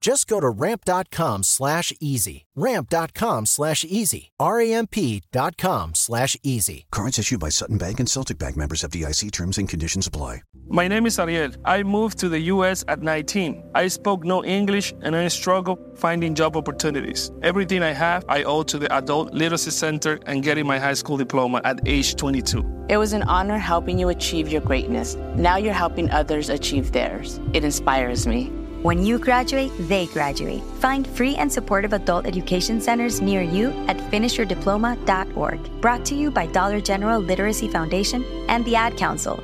Just go to ramp.com slash easy. Ramp.com slash easy. R-A-M-P.com slash easy. Cards issued by Sutton Bank and Celtic Bank members FDIC terms and conditions apply. My name is Ariel. I moved to the US at 19. I spoke no English and I struggled finding job opportunities. Everything I have, I owe to the Adult Literacy Center and getting my high school diploma at age 22. It was an honor helping you achieve your greatness. Now you're helping others achieve theirs. It inspires me. When you graduate, they graduate. Find free and supportive adult education centers near you at finishyourdiploma.org. Brought to you by Dollar General Literacy Foundation and the Ad Council.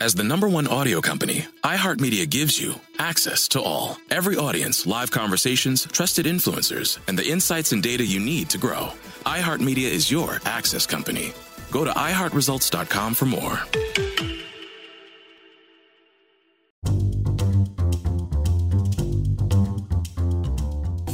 As the number one audio company, iHeartMedia gives you access to all. Every audience, live conversations, trusted influencers, and the insights and data you need to grow. iHeartMedia is your access company. Go to iHeartResults.com for more.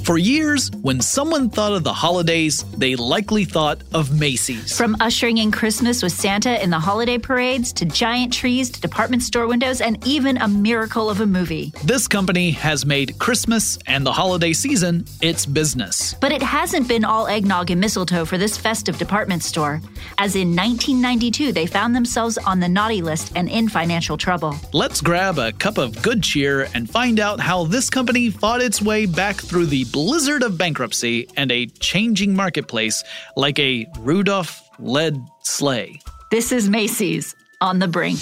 For years, when someone thought of the holidays, they likely thought of Macy's. From ushering in Christmas with Santa in the holiday parades to giant trees to department store windows and even a miracle of a movie. This company has made Christmas and the holiday season its business. But it hasn't been all eggnog and mistletoe for this festive department store, as in 1992 they found themselves on the naughty list and in financial trouble. Let's grab a cup of good cheer and find out how this company fought its way back through the blizzard of bankruptcy and a changing marketplace like a Rudolph led sleigh. This is Macy's on the brink.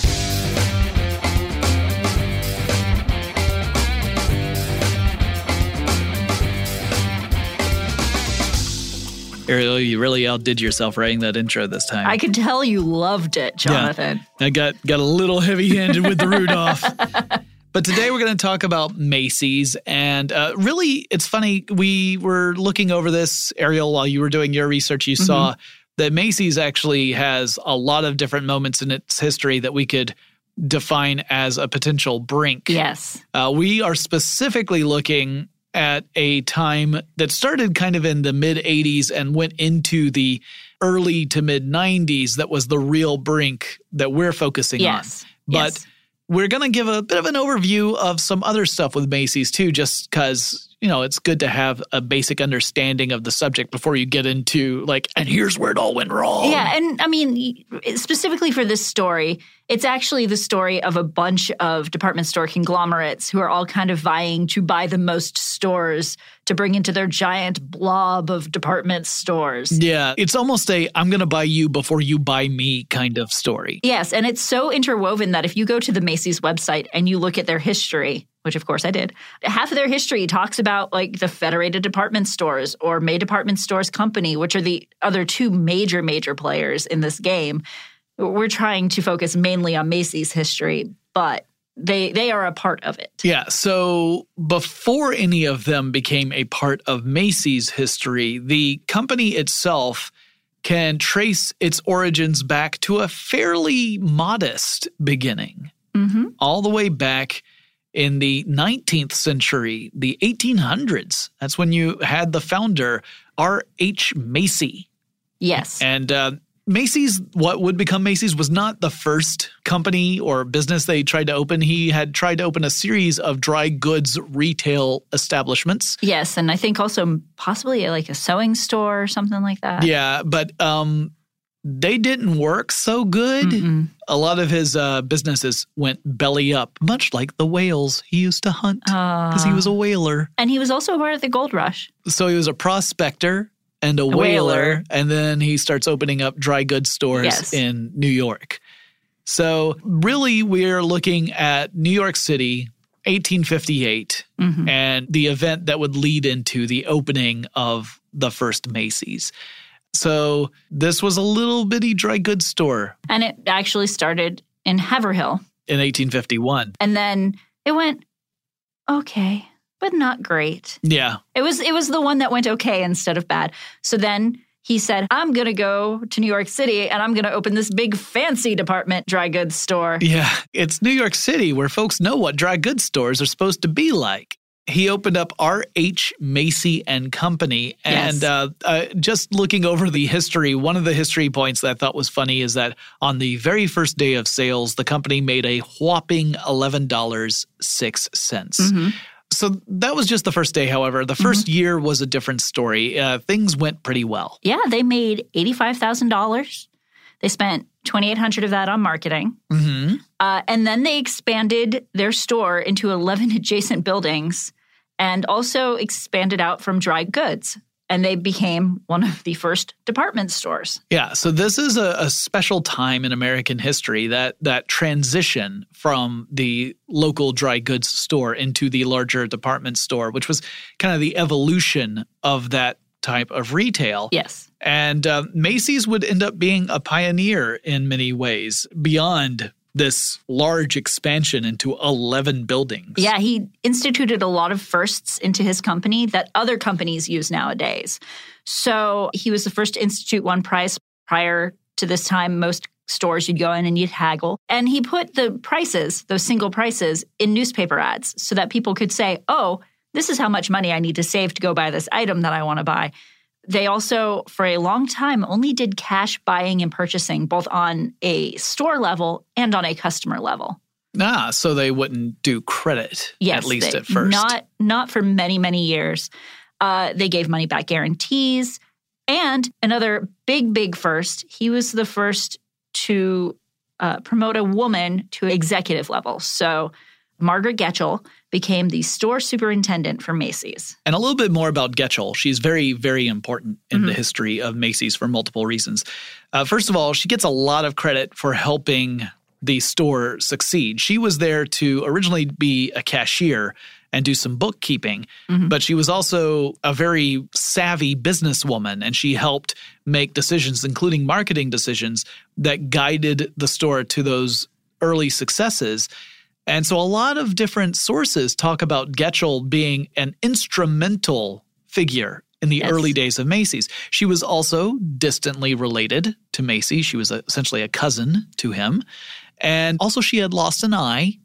Ariel, you really outdid yourself writing that intro this time. I could tell you loved it, Jonathan. Yeah, I got got a little heavy handed with the Rudolph. But today we're going to talk about Macy's. And uh, really, it's funny. We were looking over this, Ariel, while you were doing your research. You mm-hmm. saw that Macy's actually has a lot of different moments in its history that we could define as a potential brink. Yes. Uh, we are specifically looking at a time that started kind of in the mid 80s and went into the early to mid 90s that was the real brink that we're focusing yes. on. But yes. We're going to give a bit of an overview of some other stuff with Macy's too, just because, you know, it's good to have a basic understanding of the subject before you get into like, and here's where it all went wrong. Yeah. And I mean, specifically for this story, it's actually the story of a bunch of department store conglomerates who are all kind of vying to buy the most stores to bring into their giant blob of department stores. Yeah, it's almost a I'm going to buy you before you buy me kind of story. Yes, and it's so interwoven that if you go to the Macy's website and you look at their history, which of course I did, half of their history talks about like the Federated Department Stores or May Department Stores Company, which are the other two major, major players in this game we're trying to focus mainly on Macy's history, but they they are a part of it. Yeah, so before any of them became a part of Macy's history, the company itself can trace its origins back to a fairly modest beginning. Mm-hmm. All the way back in the 19th century, the 1800s. That's when you had the founder, R.H. Macy. Yes. And uh, Macy's, what would become Macy's, was not the first company or business they tried to open. He had tried to open a series of dry goods retail establishments. Yes, and I think also possibly like a sewing store or something like that. Yeah, but um, they didn't work so good. Mm-mm. A lot of his uh, businesses went belly up, much like the whales he used to hunt because uh, he was a whaler. And he was also a part of the gold rush. So he was a prospector and a, a whaler, whaler, and then he starts opening up dry goods stores yes. in New York. So, really, we're looking at New York City, 1858, Mhm. and the event that would lead into the opening of the first Macy's. So, this was a little bitty dry goods store And it actually started in Haverhill. in 1851. And then it went okay, but not great. Yeah. It was it was the one that went okay instead of bad. So then he said, "I'm going to go to New York City and I'm going to open this big fancy department dry goods store." Yeah. It's New York City where folks know what dry goods stores are supposed to be like. He opened up R.H. Macy and Company. And Yes. uh, uh, just looking over the history, one of the history points that I thought was funny is that on the very first day of sales, the company made a whopping $11.06. Mhm. So that was just the first day, however. The 1st year was a different story. Uh, things went pretty well. Yeah, they made $85,000. They spent 2800 of that on marketing. hmm Uh, and then they expanded their store into 11 adjacent buildings and also expanded out from dry goods. And they became one of the first department stores. Yeah, so this is a, a special time in American history that that transition from the local dry goods store into the larger department store, which was kind of the evolution of that type of retail. Yes. And uh, Macy's would end up being a pioneer in many ways beyond this large expansion into 11 buildings. Yeah, he instituted a lot of firsts into his company that other companies use nowadays. So he was the first to institute one price. Prior to this time, most stores you'd go in and you'd haggle. And he put the prices, those single prices, in newspaper ads so that people could say, oh, this is how much money I need to save to go buy this item that I want to buy. They also, for a long time, only did cash buying and purchasing, both on a store level and on a customer level. Ah, so they wouldn't do credit, Yes, at least they- at first. Not not for many many years. Uh, they gave money back guarantees, and another big big first. He was the first to uh, promote a woman to executive level. So Margaret Getchell became the store superintendent for Macy's. And a little bit more about Getchell. She's very, very important in Mm-hmm. the history of Macy's for multiple reasons. Uh, first of all, she gets a lot of credit for helping the store succeed. She was there to originally be a cashier and do some bookkeeping, Mm-hmm. but she was also a very savvy businesswoman and she helped make decisions, including marketing decisions, that guided the store to those early successes. And so a lot of different sources talk about Getchell being an instrumental figure in the Yes. early days of Macy's. She was also distantly related to Macy. She was essentially a cousin to him. And also, she had lost an eye.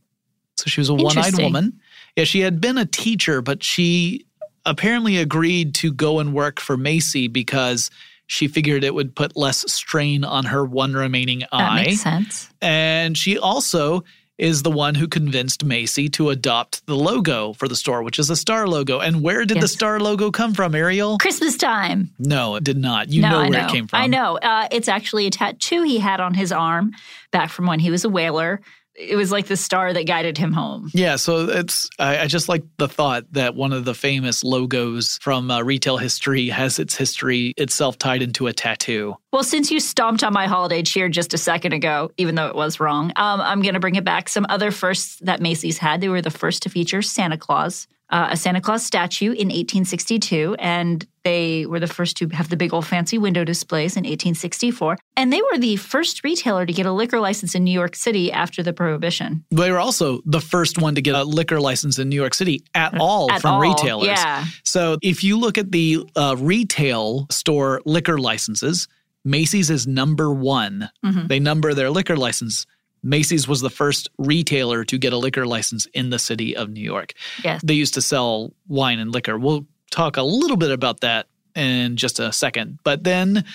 So she was a one eyed woman. Yeah, she had been a teacher, but she apparently agreed to go and work for Macy because she figured it would put less strain on her one remaining That eye. makes sense. And she also is the one who convinced Macy to adopt the logo for the store, which is a star logo. And where did the star logo come from, Ariel? Christmas time. No, it did not. You no, know I where know. it came from. I know. Uh, it's actually a tattoo he had on his arm back from when he was a whaler. It was like the star that guided him home. Yeah, so it's I, I just like the thought that one of the famous logos from uh, retail history has its history itself tied into a tattoo. Well, since you stomped on my holiday cheer just a second ago, even though it was wrong, um, I'm going to bring it back. Some other firsts that Macy's had. They were the first to feature Santa Claus, uh, a Santa Claus statue in 1862, and they were the first to have the big old fancy window displays in 1864. And they were the first retailer to get a liquor license in New York City after the Prohibition. They were also the first one to get a liquor license in New York City at all At from all, retailers. yeah. So if you look at the uh, retail store liquor licenses, Macy's is number one. Mm-hmm. They number their liquor license. Macy's was the first retailer to get a liquor license in the city of New York. Yes. They used to sell wine and liquor. We'll talk a little bit about that in just a second. But then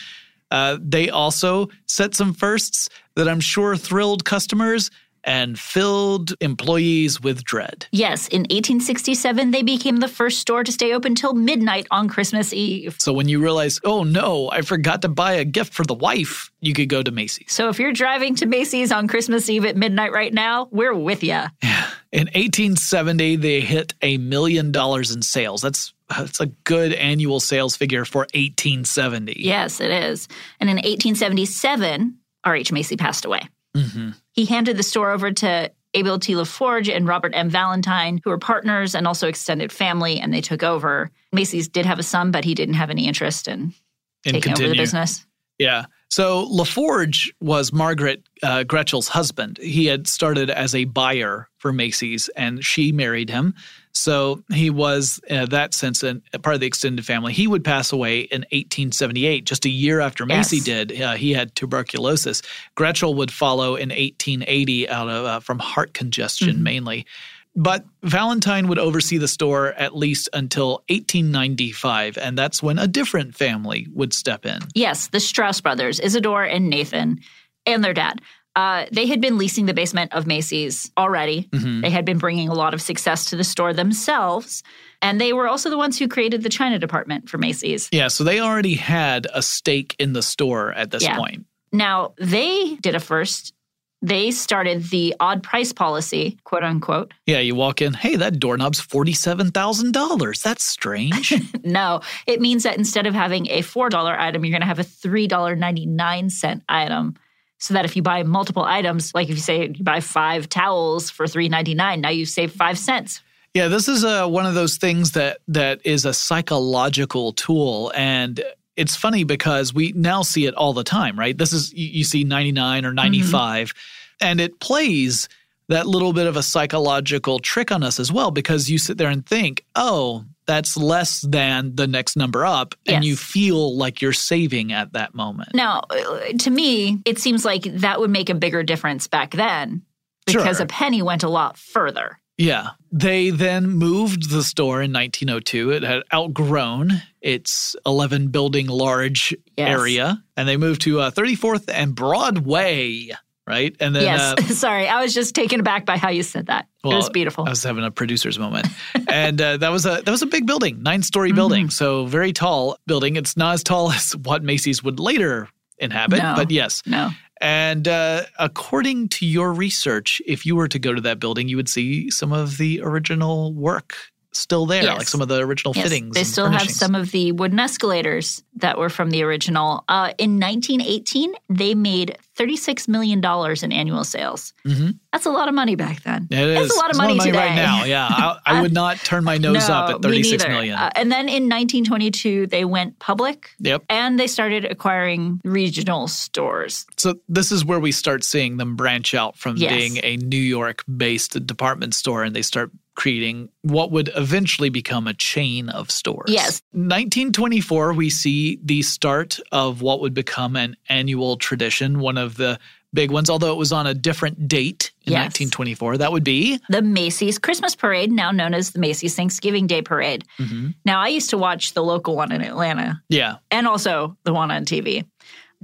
uh, they also set some firsts that I'm sure thrilled customers and filled employees with dread. Yes, in 1867, they became the first store to stay open till midnight on Christmas Eve. So when you realize, oh no, I forgot to buy a gift for the wife, you could go to Macy's. So if you're driving to Macy's on Christmas Eve at midnight right now, we're with you. Yeah. In 1870, they hit a million dollars in sales. That's that's a good annual sales figure for 1870. Yes, it is. And in 1877, R.H. Macy passed away. Mm-hmm. He handed the store over to Abel T. LaForge and Robert M. Valentine, who were partners and also extended family, and they took over. Macy's did have a son, but he didn't have any interest in, And taking over the business. Yeah. So LaForge was Margaret uh, Gretchel's husband. He had started as a buyer for Macy's, and she married him. So he was, in that sense, an, a part of the extended family. He would pass away in 1878, just a year after Macy Yes. did. Uh, he had tuberculosis. Gretchel would follow in 1880 out of uh, from heart congestion mainly. But Valentine would oversee the store at least until 1895, and that's when a different family would step in. Yes, the Straus brothers, Isidore and Nathan, and their dad. Uh, they had been leasing the basement of Macy's already. They had been bringing a lot of success to the store themselves. And they were also the ones who created the China department for Macy's. Yeah, so they already had a stake in the store at this Yeah. point. Now, they did a first. They started the odd price policy, quote unquote. Yeah, you walk in, hey, that doorknob's $47,000. That's strange. No, it means that instead of having a $4 item, you're going to have a $3.99 item. So that if you buy multiple items, like if you say you buy five towels for $3.99, now you save five cents. yeah, this is uh, one of those things that that is a psychological tool and it's funny because we now see it all the time, right? This is you, you see 99 or 95 and it plays that little bit of a psychological trick on us as well because you sit there and think, "Oh, that's less than the next number up," and Yes. you feel like you're saving at that moment. Now, uh, to me, it seems like that would make a bigger difference back then because Sure. a penny went a lot further. Yeah. They then moved the store in 1902. It had outgrown its 11 building large Yes. area, and they moved to uh, 34th and Broadway, right? And then, yes. uh, Sorry, I was just taken aback by how you said that. it was beautiful. I was having a producer's moment, and uh, that was a that was a big building, nine story Mm-hmm. building, so very tall building. It's not as tall as what Macy's would later inhabit, No. but yes. no. And uh, according to your research, if you were to go to that building, you would see some of the original work still there, Yes. like some of the original Yes, fittings. they still have some of the wooden escalators that were from the original. Uh, in 1918, they made $36 million in annual sales. Mhm. That's a lot of money back then. It is. That's a lot of money, today. right now. Yeah, I, I would not turn my nose no, up at thirty-six million. Uh, and then in 1922, they went public yep. and they started acquiring regional stores. So this is where we start seeing them branch out from Yes. being a New York-based department store, and they start creating what would eventually become a chain of stores. Yes. 1924, we see the start of what would become an annual tradition, one of the big ones, although it was on a different date in Yes. 1924. That would be The Macy's Christmas Parade, now known as the Macy's Thanksgiving Day Parade. Mm-hmm. Now, I used to watch the local one in Atlanta yeah, and also the one on TV.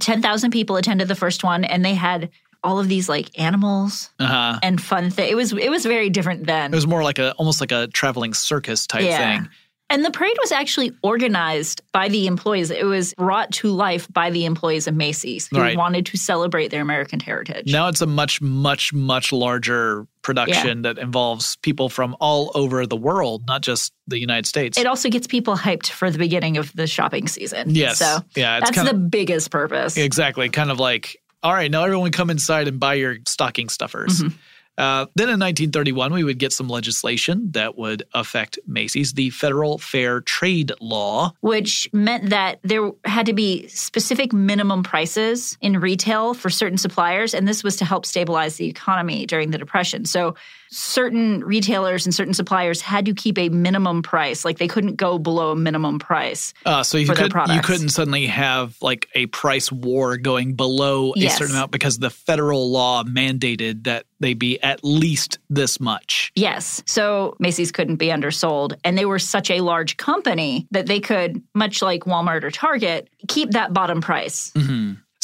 10,000 people attended the first one and they had all of these like animals uh-huh. and fun things. It was it was very different then. It was more like a almost like a traveling circus type Yeah. thing. And the parade was actually organized by the employees. It was brought to life by the employees of Macy's who Right. wanted to celebrate their American heritage. Now it's a much, much, much larger production that involves people from all over the world, not just the United States. It also gets people hyped for the beginning of the shopping season. Yes. So Yeah, that's kinda- the biggest purpose. exactly. Kind of like, all right, now everyone come inside and buy your stocking stuffers. Mm-hmm. Uh, then in 1931, we would get some legislation that would affect Macy's, the Federal Fair Trade Law. which meant that there had to be specific minimum prices in retail for certain suppliers. And this was to help stabilize the economy during the Depression. So certain retailers and certain suppliers had to keep a minimum price, like they couldn't go below a minimum price. Uh, so you, For their could, you couldn't suddenly have like a price war going below a certain amount because the federal law mandated that they be at least this much. Yes. So Macy's couldn't be undersold. And they were such a large company that they could, much like Walmart or Target, keep that bottom price.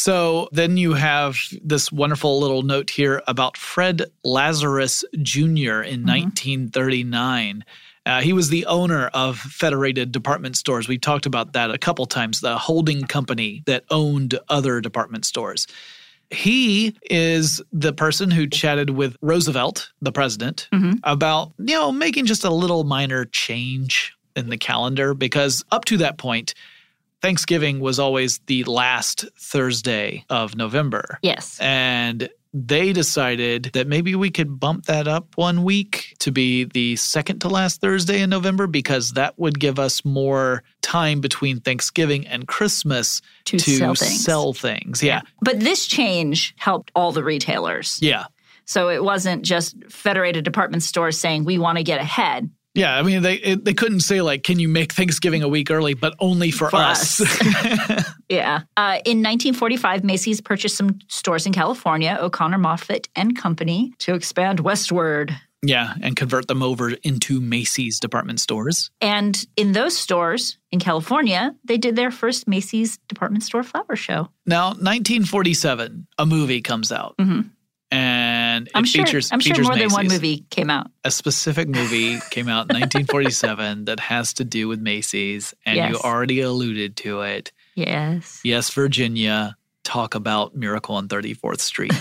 So then you have this wonderful little note here about Fred Lazarus Jr. in 1939. Uh, he was the owner of Federated Department Stores. We've talked about that a couple times, the holding company that owned other department stores. He is the person who chatted with Roosevelt, the president, about, you know, making just a little minor change in the calendar because up to that point, Thanksgiving was always the last Thursday of November. Yes. And they decided that maybe we could bump that up one week to be the second to last Thursday in November because that would give us more time between Thanksgiving and Christmas To sell things. sell things. Yeah. But this change helped all the retailers. Yeah. So it wasn't just federated department stores saying we want to get ahead. Yeah, I mean they they couldn't say like, "Can you make Thanksgiving a week early?" But only for, For us. Yeah. Uh, in 1945, Macy's purchased some stores in California, O'Connor Moffatt and Company, to expand westward. yeah, and convert them over into Macy's department stores. And in those stores in California, they did their first Macy's department store flower show. Now, 1947, a movie comes out, and it I'm sure. features I'm sure features more than one movie came out. A specific movie came out in 1947 that has to do with Macy's, and you already alluded to it. Yes. Yes, Virginia. Talk about Miracle on 34th Street.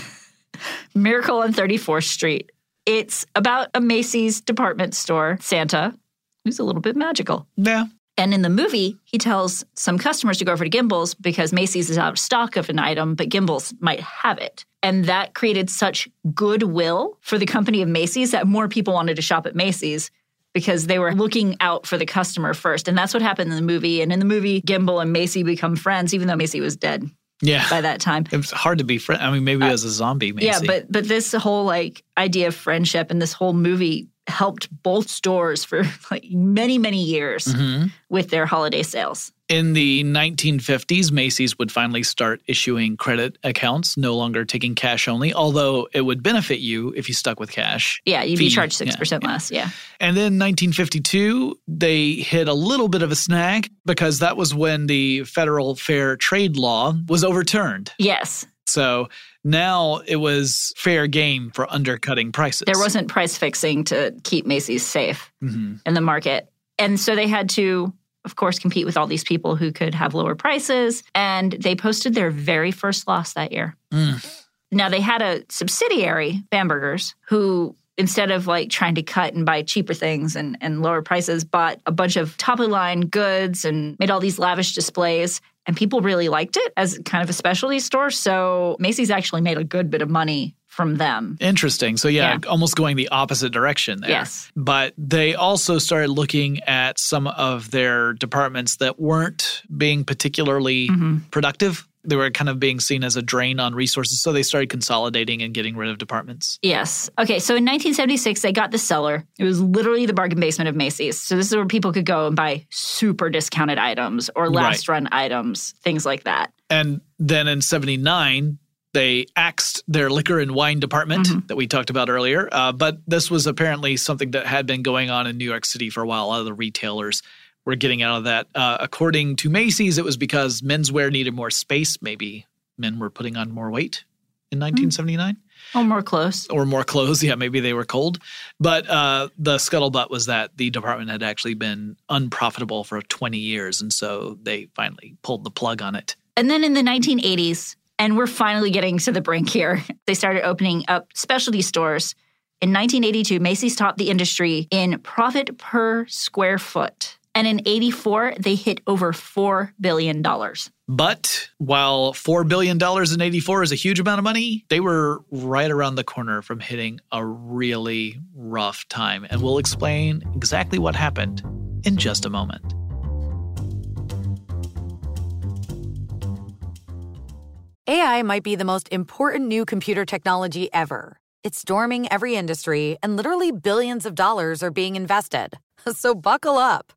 Miracle on 34th Street. It's about a Macy's department store, Santa, who's a little bit magical. yeah, And in the movie, he tells some customers to go over to Gimbel's because Macy's is out of stock of an item, but Gimbel's might have it. And that created such goodwill for the company of Macy's that more people wanted to shop at Macy's because they were looking out for the customer first. And that's what happened in the movie. And in the movie, Gimbel and Macy become friends, even though Macy was dead yeah. by that time. It was hard to be friend. I mean, maybe uh, as a zombie, Macy. Yeah, but but this whole like idea of friendship and this whole movie helped both stores for like many many years Mm-hmm. with their holiday sales. In the 1950s, Macy's would finally start issuing credit accounts, no longer taking cash only, although it would benefit you if you stuck with cash. Yeah, you'd be charged six percent less. Yeah, And then 1952, they hit a little bit of a snag because that was when the federal fair trade law was overturned. yes, So now it was fair game for undercutting prices. there wasn't price fixing to keep Macy's safe Mhm. in the market, and so they had to. Of course, compete with all these people who could have lower prices. And they posted their very first loss that year. Now they had a subsidiary, Bambergers, who instead of like trying to cut and buy cheaper things and, and lower prices, bought a bunch of top of line goods and made all these lavish displays. And people really liked it as kind of a specialty store. So Macy's actually made a good bit of money from them. Interesting. So yeah, Yeah. almost going the opposite direction there. Yes. But they also started looking at some of their departments that weren't being particularly Mm-hmm. productive. They were kind of being seen as a drain on resources, so they started consolidating and getting rid of departments. Yes. Okay. So in 1976, they got the cellar. It was literally the bargain basement of Macy's. So this is where people could go and buy super discounted items or last run items, things like that. And then in 79, they axed their liquor and wine department Mm-hmm. that we talked about earlier. Uh, but this was apparently something that had been going on in New York City for a while. A lot of the retailers were getting out of that. Uh, according to Macy's, it was because menswear needed more space. Maybe men were putting on more weight in 1979 Oh, more clothes. or more clothes. Yeah, maybe they were cold. But uh, the scuttlebutt was that the department had actually been unprofitable for 20 years. And so they finally pulled the plug on it. And then in the 1980s, and we're finally getting to the brink here, they started opening up specialty stores. In 1982, Macy's topped the industry in profit per square foot. And in 84, they hit over $4 billion. But while $4 billion in 84 is a huge amount of money, they were right around the corner from hitting a really rough time. And we'll explain exactly what happened in just a moment. AI might be the most important new computer technology ever. It's storming every industry, and literally billions of dollars are being invested. So buckle up.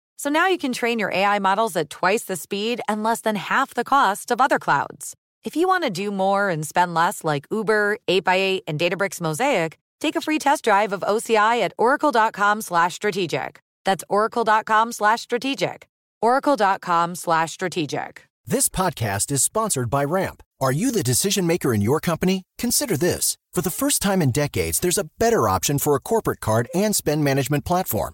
So now you can train your AI models at twice the speed and less than half the cost of other clouds. If you want to do more and spend less like Uber, 8x8, and Databricks Mosaic, take a free test drive of OCI at oracle.com slash strategic. That's oracle.com slash strategic. oracle.com slash strategic. This podcast is sponsored by Ramp. Are you the decision maker in your company? Consider this. For the first time in decades, there's a better option for a corporate card and spend management platform.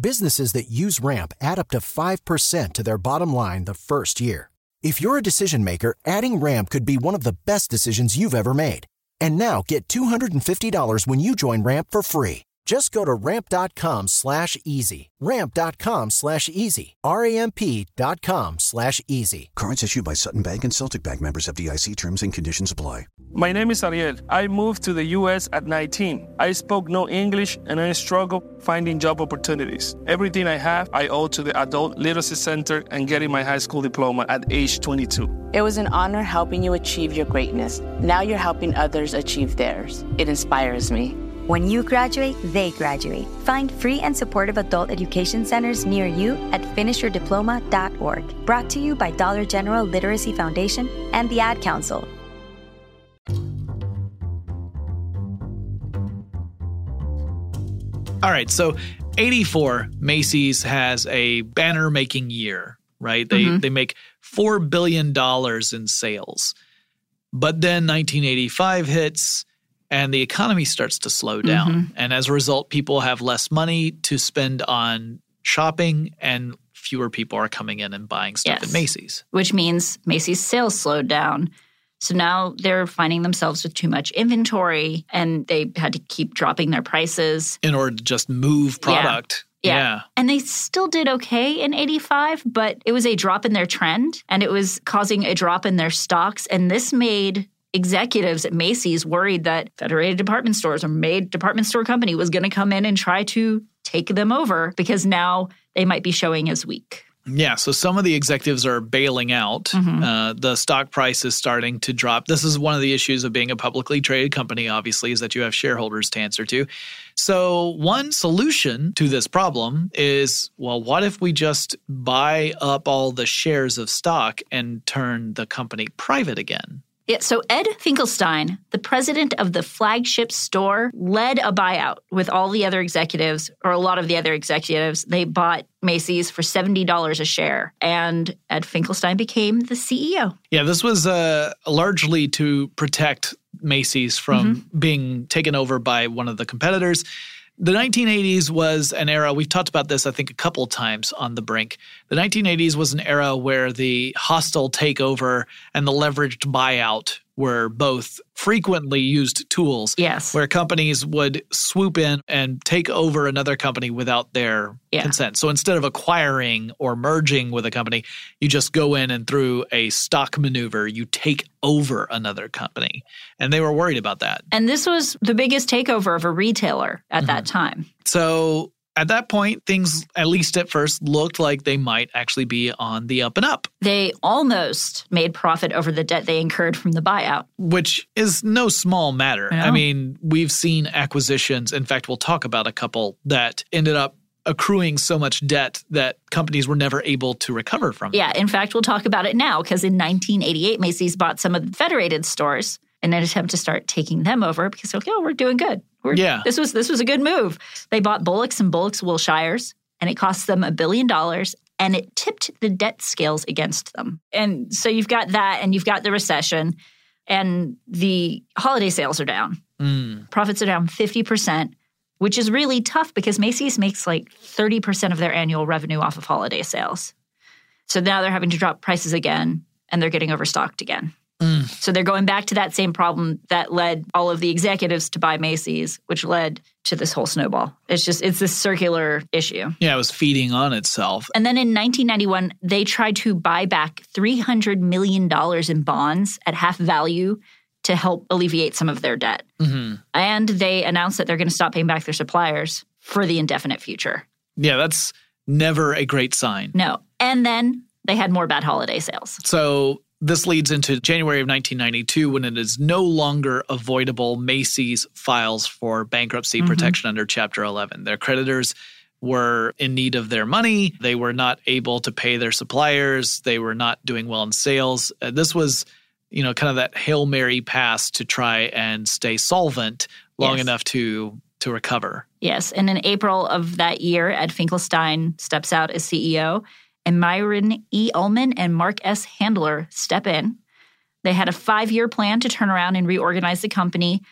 Businesses that use Ramp add up to 5% to their bottom line the first year. If you're a decision maker, adding Ramp could be one of the best decisions you've ever made. And now get $250 when you join Ramp for free. Just go to ramp.com slash easy. Ramp.com slash easy. R-A-M-P dot com slash easy. Cards issued by Sutton Bank and Celtic Bank members FDIC terms and conditions apply. My name is Ariel. I moved to the US at 19. I spoke no English and I struggled finding job opportunities. Everything I have, I owe to the Adult Literacy Center and getting my high school diploma at age 22. It was an honor helping you achieve your greatness. Now you're helping others achieve theirs. It inspires me. When you graduate, they graduate. Find free and supportive adult education centers near you at finishyourdiploma.org. Brought to you by Dollar General Literacy Foundation and the Ad Council. All right, so 84 Macy's has a banner making year, right? They Mhm. they make 4 billion dollars in sales. But then 1985 hits and the economy starts to slow mm-hmm. down. And as a result, people have less money to spend on shopping and fewer people are coming in and buying stuff Yes. at Macy's. which means Macy's sales slowed down. So now they're finding themselves with too much inventory and they had to keep dropping their prices. In order to just move Yeah. product. Yeah. And they still did okay in 85, but it was a drop in their trend and it was causing a drop in their stocks. And this made executives at Macy's worried that Federated Department Stores or May Department Store Company was going to come in and try to take them over because now they might be showing as weak. Yeah, so some of the executives are bailing out. Mm-hmm. Uh, the stock price is starting to drop. This is one of the issues of being a publicly traded company, obviously, is that you have shareholders to answer to. So, one solution to this problem is well, what if we just buy up all the shares of stock and turn the company private again? Yeah, so Ed Finkelstein, the president of the flagship store, led a buyout with all the other executives, or a lot of the other executives. They bought Macy's for $70 a share, and Ed Finkelstein became the CEO. Yeah, this was uh, largely to protect Macy's from being taken over by one of the competitors. The 1980s was an era, we've talked about this, I think, a couple times on The Brink. The 1980s was an era where the hostile takeover and the leveraged buyout were both frequently used tools. Yes. Where companies would swoop in and take over another company without their Yeah. consent. So instead of acquiring or merging with a company, you just go in and through a stock maneuver, you take over another company. And they were worried about that. And this was the biggest takeover of a retailer at that mm-hmm. time. So at that point, things, at least at first, looked like they might actually be on the up and up, They almost made profit over the debt they incurred from the buyout. which is no small matter. I. I mean, we've seen acquisitions. In fact, we'll talk about a couple that ended up accruing so much debt that companies were never able to recover from. Yeah, in fact, we'll talk about it now because in 1988, Macy's bought some of the Federated stores in an attempt to start taking them over because they're oh, we're doing good. We're, Yeah. This was this was a good move. They bought Bullocks and Bullocks Wilshires, and it cost them a billion dollars, and it tipped the debt scales against them. And so you've got that, and you've got the recession, and the holiday sales are down. Mm. Profits are down 50%, which is really tough because Macy's makes like 30% of their annual revenue off of holiday sales. So now they're having to drop prices again and they're getting overstocked again. Mm. So they're going back to that same problem that led all of the executives to buy Macy's, which led to this whole snowball. It's just, it's this circular issue. Yeah, it was feeding on itself. And then in 1991, they tried to buy back $300 million in bonds at half value to help alleviate some of their debt. hmm And they announced that they're going to stop paying back their suppliers for the indefinite future. Yeah, that's never a great sign. No. And then they had more bad holiday sales. So This leads into January of 1992 when it is no longer avoidable. Macy's files for bankruptcy Mm-hmm. protection under Chapter 11. Their creditors were in need of their money. They were not able to pay their suppliers. They were not doing well in sales. Uh, this was, you know, kind of that Hail Mary pass to try and stay solvent long Yes. enough to to recover. Yes. And in April of that year, Ed Finkelstein steps out as CEO, and Myron E. Ullman and Mark S. Handler step in. They had a five year plan to turn around and reorganize the company.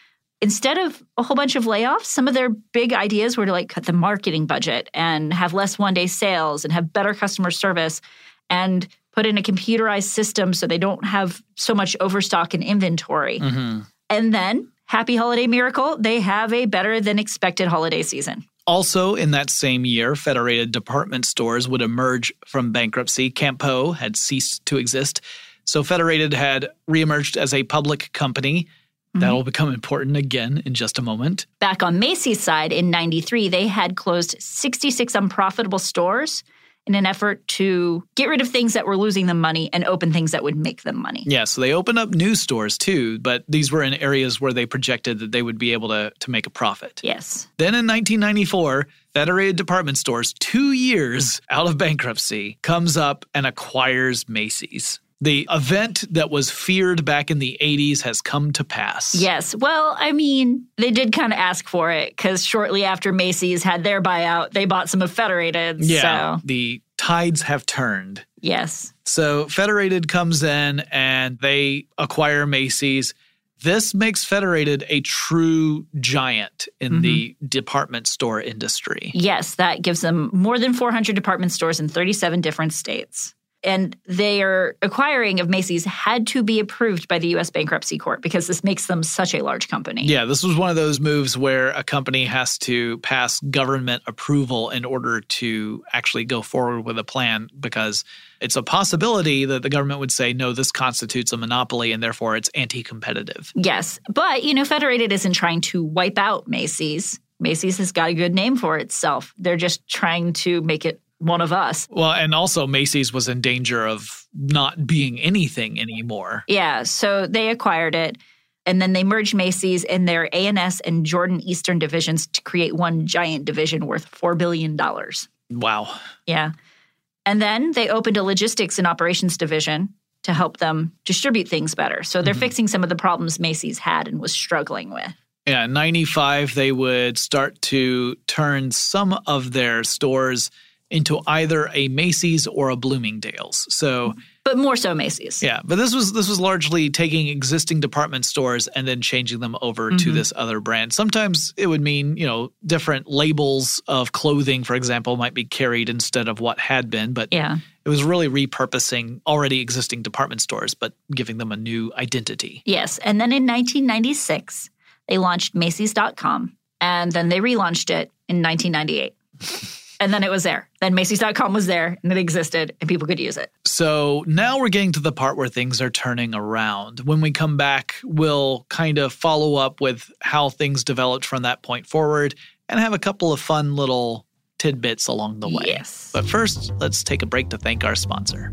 Instead of a whole bunch of layoffs, some of their big ideas were to like cut the marketing budget and have less one day sales and have better customer service and put in a computerized system so they don't have so much overstock and inventory. Mm-hmm. And then, happy holiday miracle, they have a better than expected holiday season. Also, in that same year, Federated department stores would emerge from bankruptcy. Campeau had ceased to exist. So, Federated had reemerged as a public company. Mm-hmm. That'll become important again in just a moment. Back on Macy's side in 93, they had closed 66 unprofitable stores in an effort to get rid of things that were losing them money and open things that would make them money. Yeah, so they opened up new stores too, but these were in areas where they projected that they would be able to, to make a profit. Yes. Then in 1994, Federated Department Stores, two years out of bankruptcy, comes up and acquires Macy's. The event that was feared back in the 80s has come to pass. Yes. Well, I mean, they did kind of ask for it because shortly after Macy's had their buyout, they bought some of Federated. Yeah. So, The tides have turned. yes. So Federated comes in and they acquire Macy's. This makes Federated a true giant in the mm-hmm. department store industry. Yes, that gives them more than 400 department stores in 37 different states. And their acquiring of Macy's had to be approved by the US bankruptcy court because this makes them such a large company. Yeah, this was one of those moves where a company has to pass government approval in order to actually go forward with a plan because it's a possibility that the government would say, no, this constitutes a monopoly and therefore it's anti competitive. Yes. But, you know, Federated isn't trying to wipe out Macy's. Macy's has got a good name for itself. They're just trying to make it one of us. Well, and also Macy's was in danger of not being anything anymore. Yeah, so they acquired it and then they merged Macy's in their A&S and Jordan Eastern divisions to create one giant division worth 4 billion dollars. Wow. Yeah. And then they opened a logistics and operations division to help them distribute things better. So they're mm-hmm. fixing some of the problems Macy's had and was struggling with. Yeah, in 95, they would start to turn some of their stores into either a Macy's or a Bloomingdale's. So, But more so Macy's. yeah, but this was this was largely taking existing department stores and then changing them over to mm-hmm. this other brand. Sometimes it would mean, you know, different labels of clothing, for example, might be carried instead of what had been, but Yeah. it was really repurposing already existing department stores but giving them a new identity. Yes. And then in 1996, they launched Macy's.com and then they relaunched it in 1998. and then it was there. Then Macy's.com was there and it existed and people could use it. So now we're getting to the part where things are turning around. When we come back, we'll kind of follow up with how things developed from that point forward and have a couple of fun little tidbits along the way. Yes. But first, let's take a break to thank our sponsor.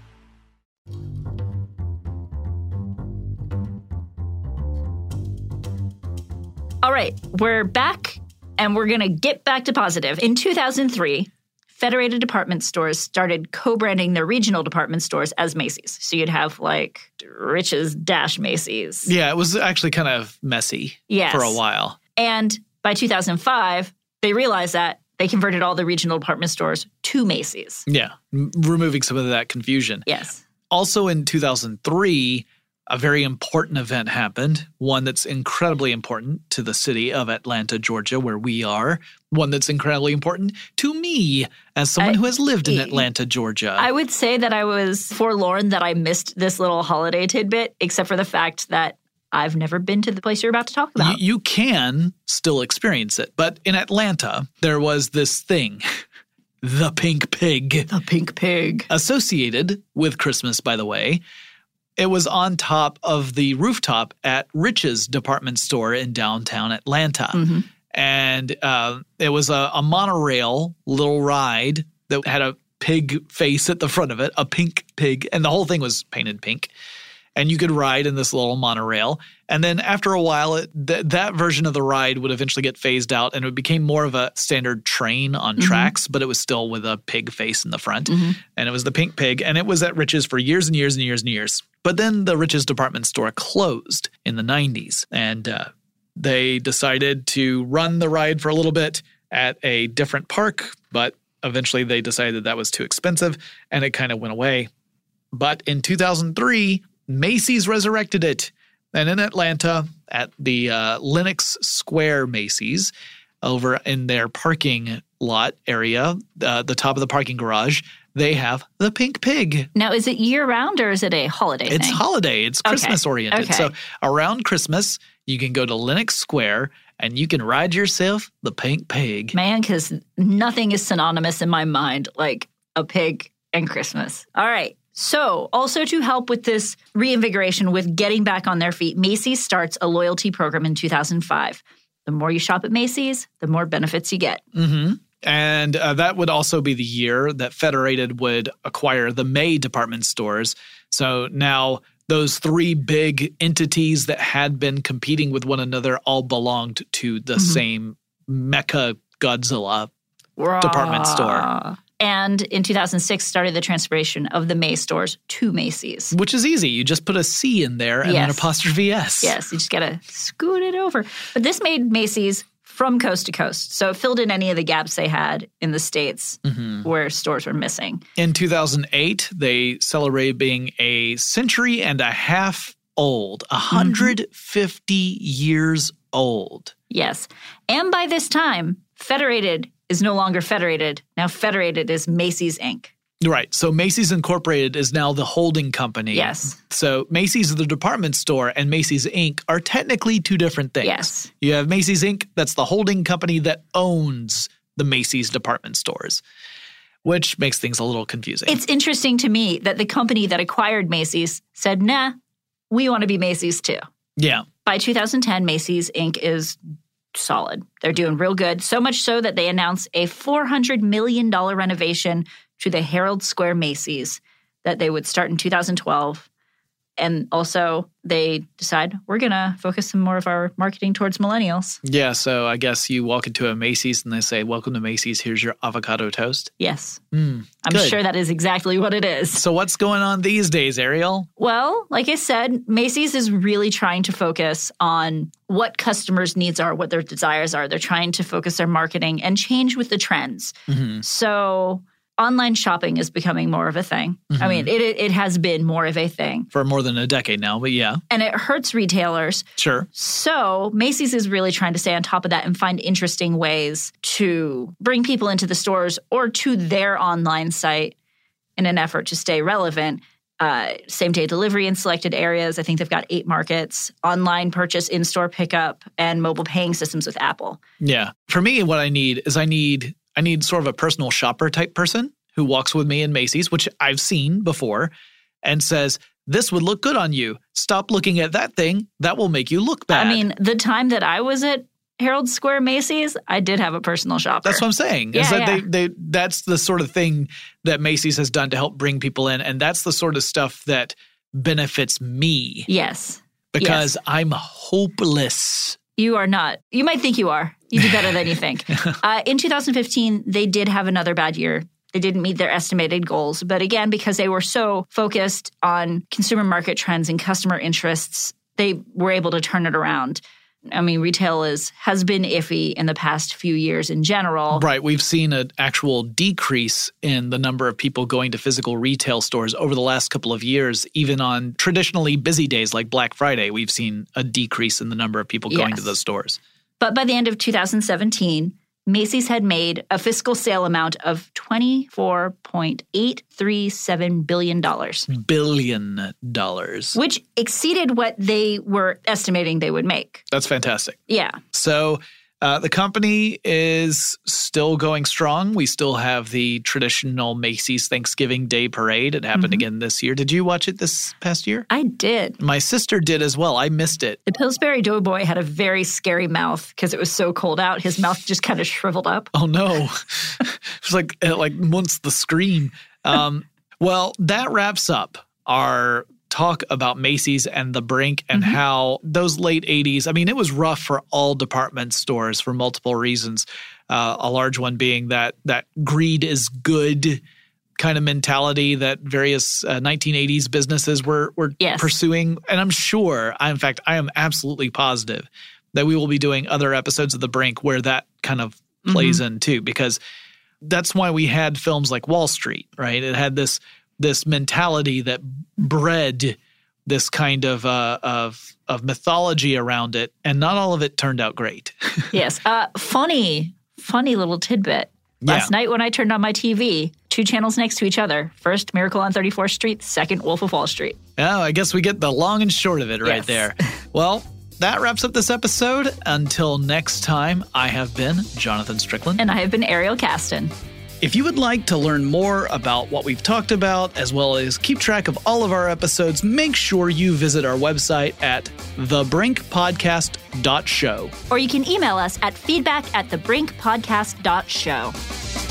All right, we're back And we're going to get back to positive. In 2003, Federated department stores started co branding their regional department stores as Macy's. So you'd have like Rich's Dash Macy's. Yeah, it was actually kind of messy Yes. for a while. And by 2005, they realized that they converted all the regional department stores to Macy's. Yeah, removing some of that confusion. Yes. Also in 2003, a very important event happened, one that's incredibly important to the city of Atlanta, Georgia, where we are, one that's incredibly important to me as someone I- who has lived in Atlanta, Georgia. I would say that I was forlorn that I missed this little holiday tidbit, except for the fact that I've never been to the place you're about to talk you, about. you can still experience it, but in Atlanta, there was this thing. The pink pig. The pink pig. Associated with Christmas, by the way. It was on top of the rooftop at Rich's department store in downtown Atlanta. Mm-hmm. And uh, it was a, a monorail little ride that had a pig face at the front of it, a pink pig, and the whole thing was painted pink. And you could ride in this little monorail. And then after a while, it, th- that version of the ride would eventually get phased out and it became more of a standard train on Mhm. tracks, but it was still with a pig face in the front. Mhm. And it was the pink pig. And it was at Rich's for years and years and years and years. But then the Rich's department store closed in the 90s. And uh, they decided to run the ride for a little bit at a different park, but eventually they decided that, that was too expensive and it kind of went away. But in 2003, Macy's resurrected it. And in Atlanta, at the uh, Lenox Square Macy's, over in their parking lot area, uh, the top of the parking garage, they have the pink pig. Now, is it year round or is it a holiday It's thing? holiday. It's Okay. Christmas oriented. Okay. So around Christmas, you can go to Lenox Square and you can ride yourself the pink pig. Man, because nothing is synonymous in my mind like a pig and Christmas. All right. So, also to help with this reinvigoration with getting back on their feet, Macy's starts a loyalty program in 2005. The more you shop at Macy's, the more benefits you get. hmm And uh, that would also be the year that Federated would acquire the May department stores. So now those three big entities that had been competing with one another all belonged to the Mhm. same Mecha Godzilla department store. And in 2006, started the transformation of the May stores to Macy's. Which is easy. You just put a C in there and an apostrophe S. Yes, you just gotta scoot it over. But this made Macy's from coast to coast. So it filled in any of the gaps they had in the States Mhm. where stores were missing. In 2008, they celebrated being a century and a half old, 150 years old. Yes. And by this time, Federated is no longer Federated. Now Federated is Macy's Inc. Right. So Macy's Incorporated is now the holding company. Yes. So Macy's the department store and Macy's Inc. are technically two different things. Yes. You have Macy's Inc., that's the holding company that owns the Macy's department stores, which makes things a little confusing. It's interesting to me that the company that acquired Macy's said, nah, we want to be Macy's too. yeah. By 2010, Macy's Inc. is solid. They're doing real good. So much so that they announced a $400 million renovation to the Herald Square Macy's that they would start in 2012. And also, they decide we're going to focus some more of our marketing towards millennials. Yeah. So I guess you walk into a Macy's and they say, Welcome to Macy's. Here's your avocado toast. Yes. Mm, I'm good. sure that is exactly what it is. So what's going on these days, Ariel? Well, like I said, Macy's is really trying to focus on what customers' needs are, what their desires are. They're trying to focus their marketing and change with the trends. Mhm. So, online shopping is becoming more of a thing. I Mhm. mean, it it it has been more of a thing. For more than a decade now, but yeah, And it hurts retailers. sure. So, Macy's is really trying to stay on top of that and find interesting ways to bring people into the stores or to their online site in an effort to stay relevant. Uh, same day delivery in selected areas. I think they've got eight markets, online purchase, in store pickup, and mobile paying systems with Apple. Yeah. For me, what I need is I need I need sort of a personal shopper type person who walks with me in Macy's, which I've seen before, and says, This would look good on you. Stop looking at that thing. That will make you look bad. I mean, the time that I was at Herald Square Macy's, I did have a personal shopper. That's what I'm saying. Yeah, is that yeah. they they that's the sort of thing that Macy's has done to help bring people in, and that's the sort of stuff that benefits me Yes. because I'm hopeless You are not. You might think you are. You do better than you think. Uh, in 2015, they did have another bad year. They didn't meet their estimated goals. But again, because they were so focused on consumer market trends and customer interests, they were able to turn it around. I mean, retail is has been iffy in the past few years in general. Right. We've seen an actual decrease in the number of people going to physical retail stores over the last couple of years. Even on traditionally busy days like Black Friday, we've seen a decrease in the number of people going Yes. to those stores. But by the end of 2017, Macy's had made a fiscal sale amount of $24.837 billion, Billion dollars. Billion dollars. which exceeded what they were estimating they would make. That's fantastic. Yeah. So uh, the company is still going strong. We still have the traditional Macy's Thanksgiving Day parade. It happened again this year. Did you watch it this past year? I did. My sister did as well. I missed it. The Pillsbury Doughboy had a very scary mouth because it was so cold out. His mouth just kind of shriveled up. Oh no! it was like it like once the scream. Um, well, that wraps up our talk about Macy's and the Brink and how those late '80s. I mean, it was rough for all department stores for multiple reasons. Uh, a large one being that that greed is good kind of mentality that various uh, 1980s businesses were were Yes. pursuing, and I'm sure, I, in fact, I am absolutely positive that we will be doing other episodes of The Brink where that kind of plays in too, because that's why we had films like Wall Street, right? It had this this mentality that bred this kind of uh, of of mythology around it, and not all of it turned out great. yes. Uh, funny, funny little tidbit. Last Yeah. night when I turned on my TV, two channels next to each other. First, Miracle on 34th Street. Second, Wolf of Wall Street. Oh, I guess we get the long and short of it right Yes. there. Well, that wraps up this episode. Until next time, I have been Jonathan Strickland. And I have been Ariel Casten. If you would like to learn more about what we've talked about, as well as keep track of all of our episodes, make sure you visit our website at thebrinkpodcast.show. Or you can email us at feedback at thebrinkpodcast.show.